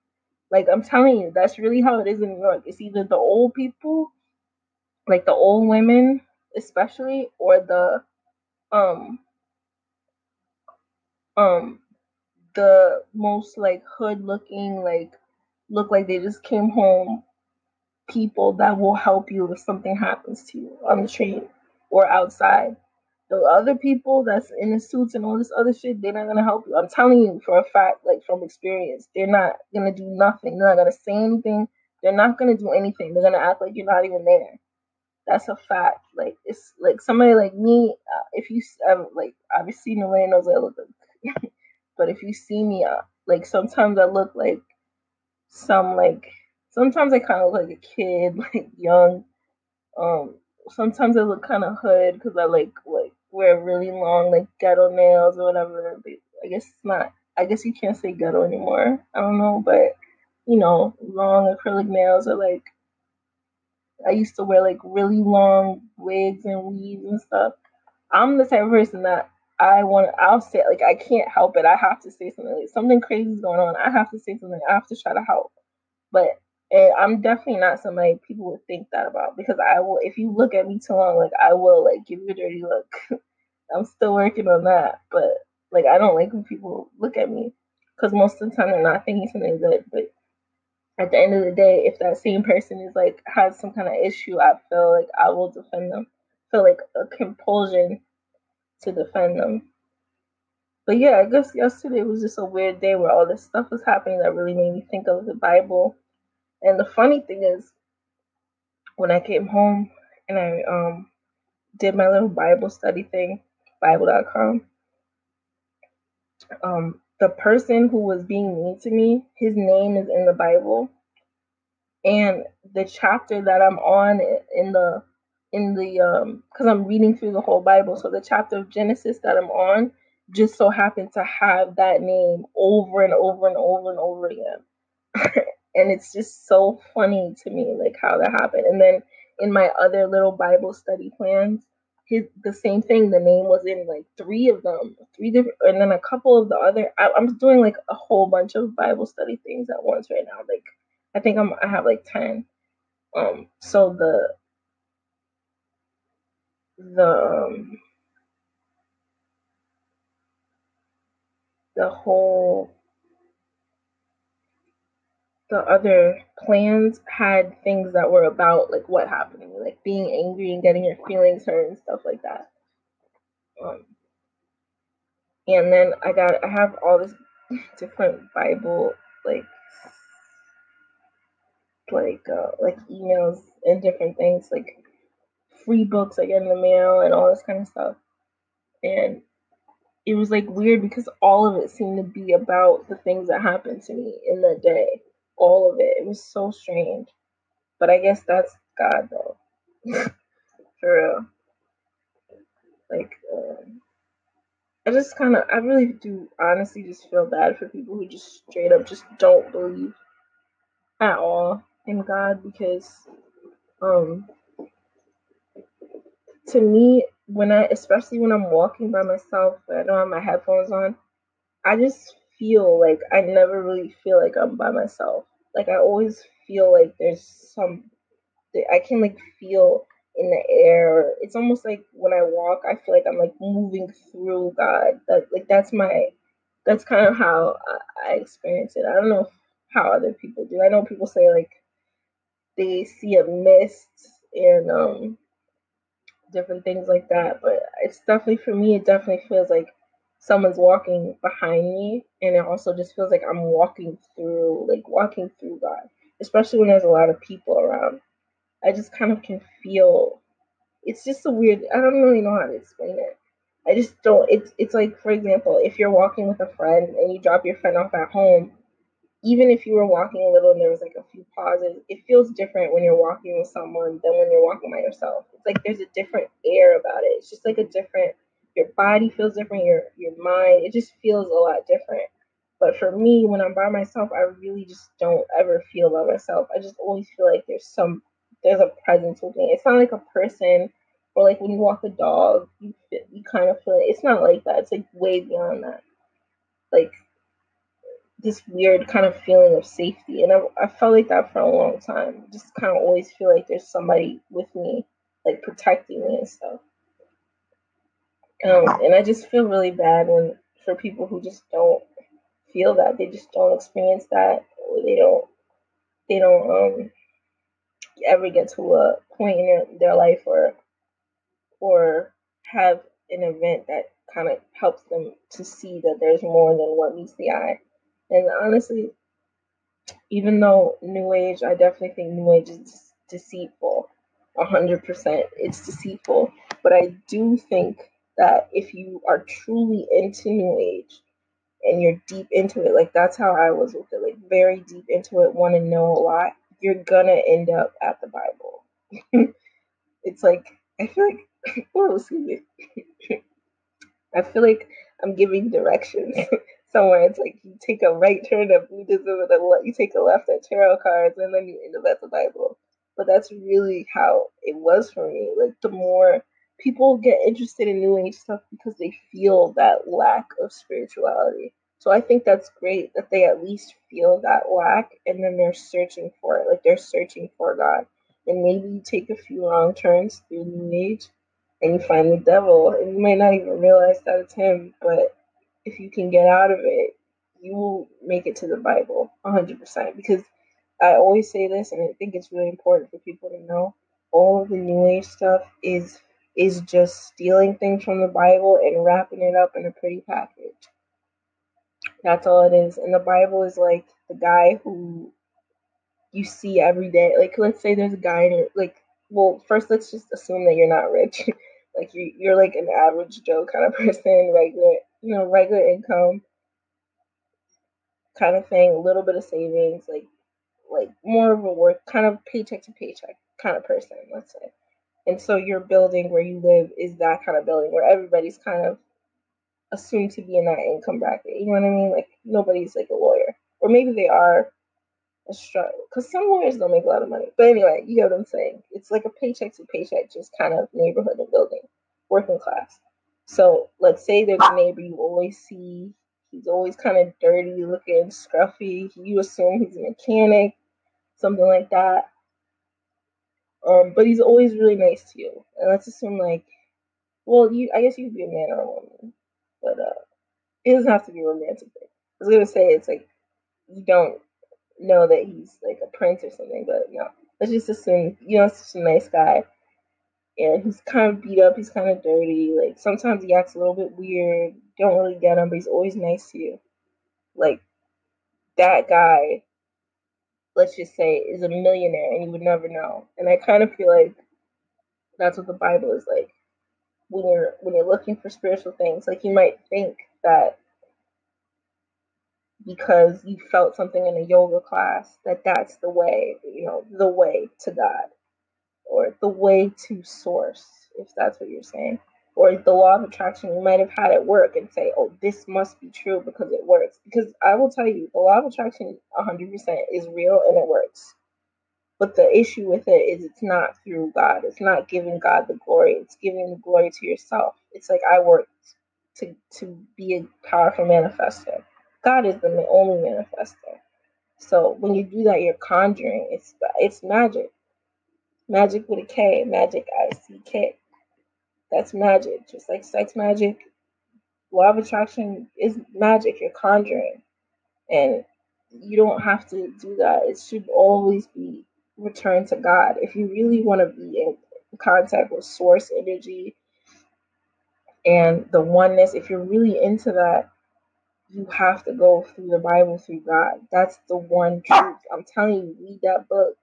Like I'm telling you, that's really how it is in New York. It's either the old people, like the old women especially, or the um um the most like hood looking like look like they just came home people that will help you if something happens to you on the train or outside. The other people that's in the suits and all this other shit, they're not gonna help you. I'm telling you for a fact, like from experience, they're not gonna do nothing. They're not gonna say anything. They're not gonna do anything. They're gonna act like you're not even there. That's a fact. Like it's like somebody like me. Uh, if you um, like, obviously nobody knows I look like, but if you see me, uh, like sometimes I look like some like sometimes I kind of look like a kid, like young. Um, sometimes I look kind of hood because I like like wear really long like ghetto nails or whatever. I guess it's not. I guess you can't say ghetto anymore. I don't know, but you know, long acrylic nails are like I used to wear like really long wigs and weaves and stuff. I'm the type of person that I want. I'll say like I can't help it. I have to say something. Like something crazy is going on. I have to say something. I have to try to help. But and I'm definitely not somebody people would think that about because I will. If you look at me too long, like I will like give you a dirty look. I'm still working on that, but like I don't like when people look at me because most of the time they're not thinking something good. But at the end of the day, if that same person is like has some kind of issue, I feel like I will defend them. feel like a compulsion to defend them. But yeah, I guess yesterday was just a weird day where all this stuff was happening that really made me think of the Bible. And the funny thing is, when I came home and I um did my little Bible study thing, Bible.com, um, the person who was being mean to me, his name is in the Bible. And the chapter that I'm on in the in the um because I'm reading through the whole Bible, so the chapter of Genesis that I'm on just so happened to have that name over and over and over and over again. and it's just so funny to me like how that happened. And then in my other little Bible study plans, his the same thing. The name was in like three of them, three different, and then a couple of the other. I, I'm doing like a whole bunch of Bible study things at once right now. Like I think I'm I have like ten. Um, so the the um, the whole the other plans had things that were about like what happened like being angry and getting your feelings hurt and stuff like that. Um, and then I got I have all this different Bible like like uh, like emails and different things like free books I get in the mail and all this kind of stuff. And it was like weird because all of it seemed to be about the things that happened to me in the day all of it. It was so strange. But I guess that's God, though. For real. Like, um, I just kind of, I really do honestly just feel bad for people who just straight up just don't believe at all in God because, um, to me, when I, especially when I'm walking by myself, I don't have my headphones on, I just feel like I never really feel like I'm by myself. Like I always feel like there's some I can like feel in the air. It's almost like when I walk, I feel like I'm like moving through God. That like that's my that's kind of how I, experience it. I don't know how other people do. I know people say like they see a mist and um different things like that, but it's definitely for me. It definitely feels like someone's walking behind me and it also just feels like I'm walking through like walking through God, especially when there's a lot of people around. I just kind of can feel it's just a weird I don't really know how to explain it. I just don't it's it's like for example, if you're walking with a friend and you drop your friend off at home even if you were walking a little and there was like a few pauses, it feels different when you're walking with someone than when you're walking by yourself. It's like there's a different air about it. It's just like a different your body feels different, your your mind, it just feels a lot different. But for me, when I'm by myself, I really just don't ever feel by myself. I just always feel like there's some there's a presence with me. It's not like a person or like when you walk a dog, you you kind of feel it. It's not like that. It's like way beyond that. Like this weird kind of feeling of safety. And I, I felt like that for a long time. Just kind of always feel like there's somebody with me, like protecting me and stuff. Um, and I just feel really bad when for people who just don't feel that they just don't experience that or they don't they don't um ever get to a point in their, their life or or have an event that kind of helps them to see that there's more than what meets the eye. And honestly, even though New Age, I definitely think New Age is deceitful. 100% it's deceitful. But I do think that if you are truly into New Age and you're deep into it, like that's how I was with it, like very deep into it, want to know a lot, you're gonna end up at the Bible. it's like, I feel like, oh, excuse me. I feel like I'm giving directions somewhere. It's like you take a right turn at Buddhism and then you take a left at tarot cards and then you end up at the Bible. But that's really how it was for me. Like the more people get interested in New Age stuff because they feel that lack of spirituality. So I think that's great that they at least feel that lack and then they're searching for it. Like they're searching for God. And maybe you take a few wrong turns through New Age and you find the devil and you might not even realize that it's him, but if you can get out of it, you will make it to the Bible 100% because I always say this and I think it's really important for people to know all of the new age stuff is is just stealing things from the Bible and wrapping it up in a pretty package. That's all it is. And the Bible is like the guy who you see every day. Like let's say there's a guy in it like well, first let's just assume that you're not rich. like you you're like an average Joe kind of person, regular you know, regular income kind of thing, a little bit of savings, like like more of a work kind of paycheck to paycheck kind of person, let's say. And so your building where you live is that kind of building where everybody's kind of assumed to be in that income bracket. You know what I mean? Like nobody's like a lawyer, or maybe they are a struggle because some lawyers don't make a lot of money. But anyway, you get what I'm saying. It's like a paycheck to paycheck, just kind of neighborhood and building, working class. So let's say there's a neighbor you always see. He's always kind of dirty looking, scruffy. You assume he's a mechanic, something like that. Um, but he's always really nice to you. And let's assume like, well, you I guess you could be a man or a woman, but uh, it doesn't have to be romantic. I was gonna say it's like you don't know that he's like a prince or something, but no. Let's just assume you know, such a nice guy and he's kind of beat up. He's kind of dirty. Like sometimes he acts a little bit weird. Don't really get him, but he's always nice to you. Like that guy, let's just say, is a millionaire, and you would never know. And I kind of feel like that's what the Bible is like. When you're when you're looking for spiritual things, like you might think that because you felt something in a yoga class that that's the way, you know, the way to God or the way to source, if that's what you're saying, or the law of attraction you might have had at work and say, oh, this must be true because it works. Because I will tell you, the law of attraction 100% is real and it works. But the issue with it is it's not through God. It's not giving God the glory. It's giving the glory to yourself. It's like I worked to to be a powerful manifester. God is the only manifester. So when you do that, you're conjuring. It's it's magic. Magic with a K, magic I C K. That's magic. Just like sex magic, law of attraction is magic. You're conjuring. And you don't have to do that. It should always be returned to God. If you really want to be in contact with source energy and the oneness, if you're really into that, you have to go through the Bible through God. That's the one truth. I'm telling you, read that book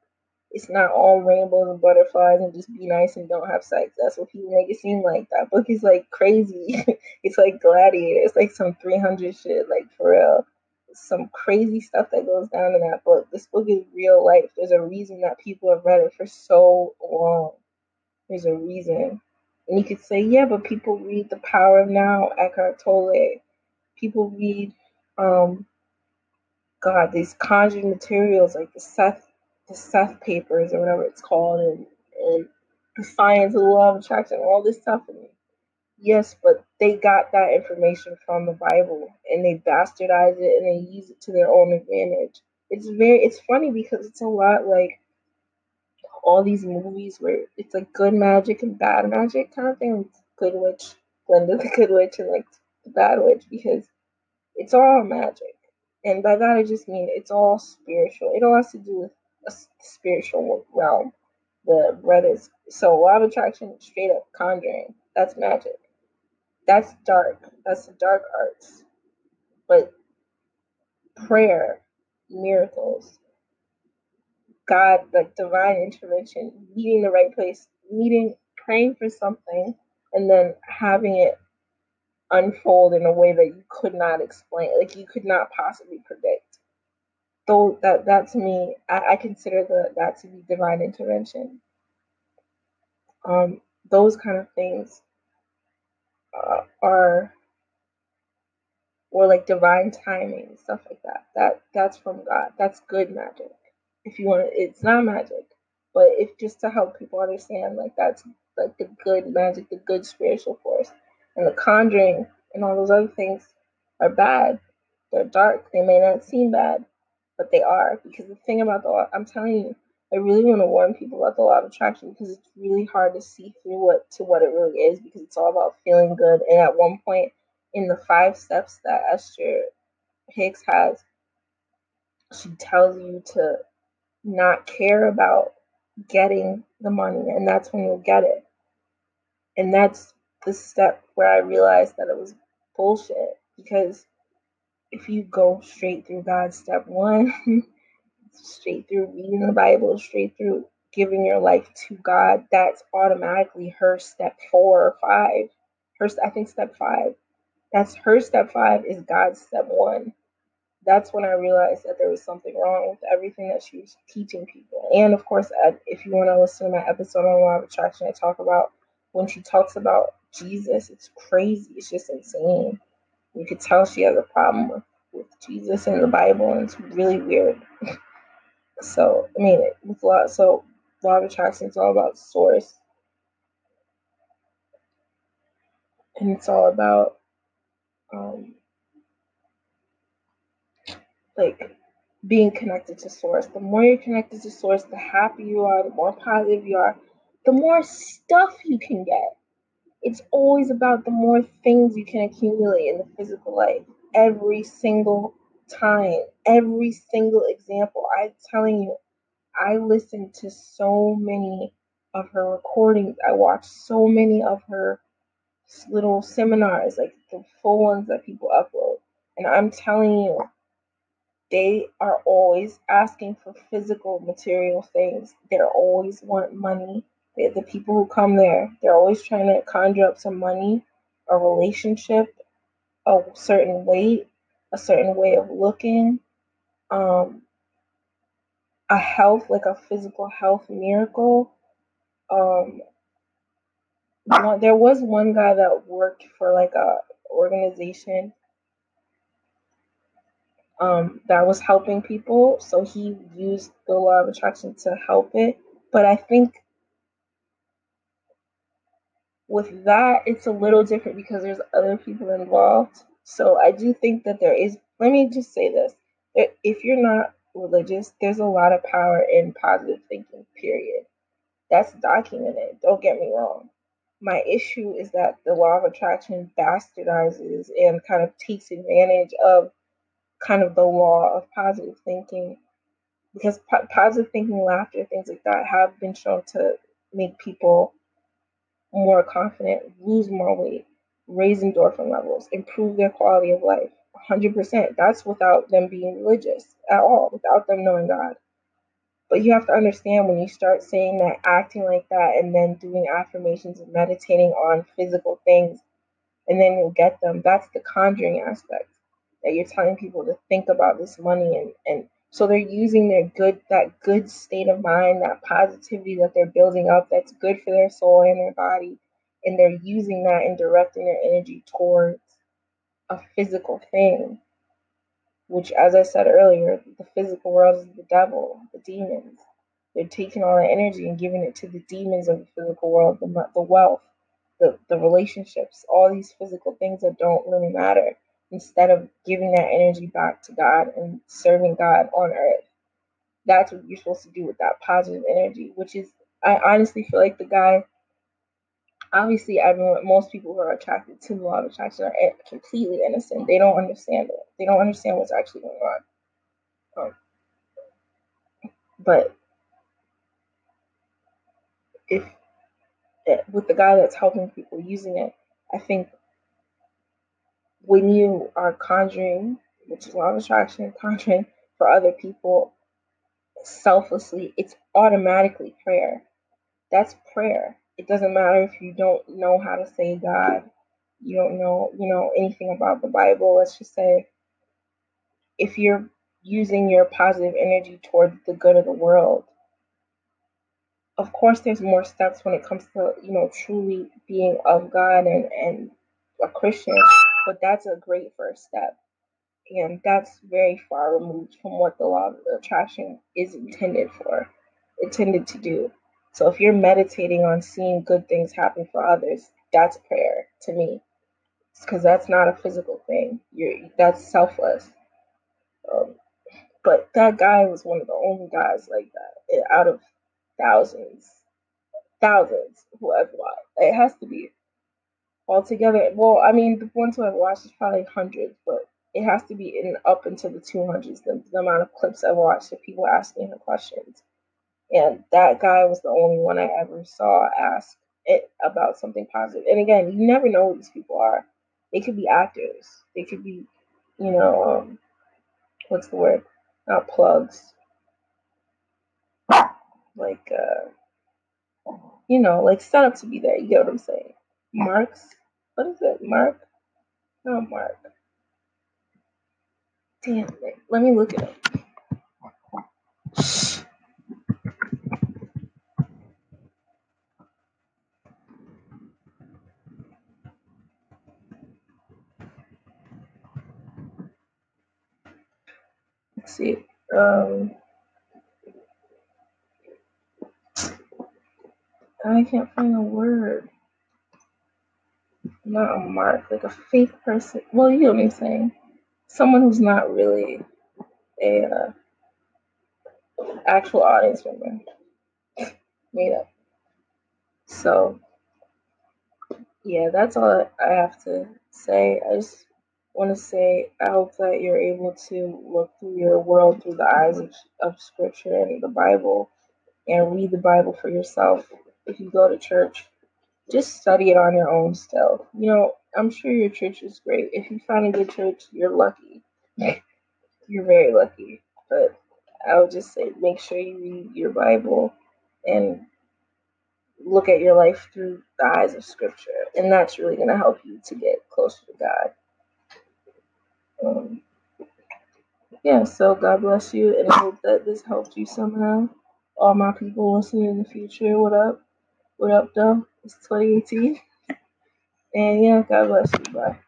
it's not all rainbows and butterflies and just be nice and don't have sex. That's what people make it seem like. That book is like crazy. it's like Gladiator. It's like some 300 shit, like for real. Some crazy stuff that goes down in that book. This book is real life. There's a reason that people have read it for so long. There's a reason. And you could say, yeah, but people read The Power of Now, Eckhart Tolle. People read, um, God, these conjured materials like the Seth the Seth papers or whatever it's called, and, and the science of law of attraction, all this stuff. And yes, but they got that information from the Bible and they bastardize it and they use it to their own advantage. It's very, it's funny because it's a lot like all these movies where it's like good magic and bad magic kind of thing. Good witch, Glinda the Good Witch, and like the Bad Witch because it's all magic. And by that I just mean it's all spiritual. It all has to do with spiritual realm. The brothers. So law of attraction, straight up conjuring. That's magic. That's dark. That's the dark arts. But prayer, miracles, God, like divine intervention, meeting the right place, meeting, praying for something, and then having it unfold in a way that you could not explain, like you could not possibly predict. Though that that to me, I, I consider the that to be divine intervention. Um, those kind of things uh, are or like divine timing stuff like that. That that's from God. That's good magic. If you want, it's not magic, but if just to help people understand, like that's like the good magic, the good spiritual force, and the conjuring and all those other things are bad. They're dark. They may not seem bad, but they are. Because the thing about the law, I'm telling you, I really want to warn people about the law of attraction because it's really hard to see through what to what it really is because it's all about feeling good. And at one point in the five steps that Esther Hicks has, she tells you to not care about getting the money, and that's when you'll get it. And that's the step where I realized that it was bullshit because if you go straight through God, step one, straight through reading the Bible, straight through giving your life to God, that's automatically her step four or five. Her, I think step five. That's her step five is God's step one. That's when I realized that there was something wrong with everything that she was teaching people. And of course, uh, if you want to listen to my episode on law of attraction, I talk about when she talks about Jesus, it's crazy. It's just insane. You could tell she has a problem with, with Jesus and the Bible, and it's really weird. so, I mean, with law, so law of attraction is all about source, and it's all about um, like being connected to source. The more you're connected to source, the happier you are, the more positive you are, the more stuff you can get. It's always about the more things you can accumulate in the physical life. Every single time, every single example. I'm telling you, I listened to so many of her recordings. I watched so many of her little seminars, like the full ones that people upload. And I'm telling you, they are always asking for physical material things. They're always want money. They, the people who come there, they're always trying to conjure up some money, a relationship, a certain weight, a certain way of looking, um, a health, like a physical health miracle. Um, one, there was one guy that worked for like a organization um, that was helping people, so he used the law of attraction to help it. But I think with that, it's a little different because there's other people involved. So I do think that there is. Let me just say this: if you're not religious, there's a lot of power in positive thinking. Period. That's documented. Don't get me wrong. My issue is that the law of attraction bastardizes and kind of takes advantage of kind of the law of positive thinking because po- positive thinking, laughter, things like that have been shown to make people more confident, lose more weight, raise endorphin levels, improve their quality of life. 100%. That's without them being religious at all, without them knowing God. But you have to understand when you start saying that, acting like that, and then doing affirmations and meditating on physical things, and then you'll get them. That's the conjuring aspect that you're telling people to think about this money and, and so they're using their good that good state of mind, that positivity that they're building up that's good for their soul and their body, and they're using that and directing their energy towards a physical thing. Which, as I said earlier, the physical world is the devil, the demons. They're taking all that energy and giving it to the demons of the physical world, the, the wealth, the, the relationships, all these physical things that don't really matter instead of giving that energy back to God and serving God on earth. That's what you're supposed to do with that positive energy, which is, I honestly feel like the guy, obviously, everyone, most people who are attracted to the law of attraction are completely innocent. They don't understand it, they don't understand what's actually going on. Um, but if eh, with the guy that's helping people using it, I think when you are conjuring, which is law of attraction, conjuring for other people, selflessly, it's automatically prayer. That's prayer. It doesn't matter if you don't know how to say God, you don't know, you know, anything about the Bible. Let's just say if you're using your positive energy toward the good of the world, of course there's more steps when it comes to, you know, truly being of God and, and a Christian, but that's a great first step. And that's very far removed from what the law of attraction is intended for, intended to do. So if you're meditating on seeing good things happen for others, that's prayer to me. Because that's not a physical thing. You're that's selfless. Um, but that guy was one of the only guys like that eh, out of thousands, thousands who I've watched. It has to be altogether. Well, I mean, the ones who I've watched is probably hundreds, but it has to be in up into the 200s, the, the amount of clips I've watched of people asking him questions. And that guy was the only one I ever saw ask it about something positive. And again, you never know who these people are. They could be actors. They could be, you know, um, what's the word? Not plugs. Like, uh, you know, like set up to be there. You get what I'm saying? Marks. What is it? Mark? No, Mark. Damn it. Let me look at it up. Let's see. Um, I can't find a word. Not a mark, like a fake person. Well, you know what I'm saying. Someone who's not really a uh, actual audience member. Made up. So, yeah, that's all I have to say. I just want to say I hope that you're able to look through your world through the eyes of, of Scripture and the Bible and read the Bible for yourself. If you go to church, just study it on your own still. You know, I'm sure your church is great. If you find a good church, you're lucky. you're very lucky. But I would just say make sure you read your Bible and look at your life through the eyes of Scripture. And that's really going to help you to get closer to God. Um, yeah, so God bless you, and I hope that this helped you somehow. All my people listening in the future, what up? What up, though? It's 2018. And yeah, God bless you. Bye.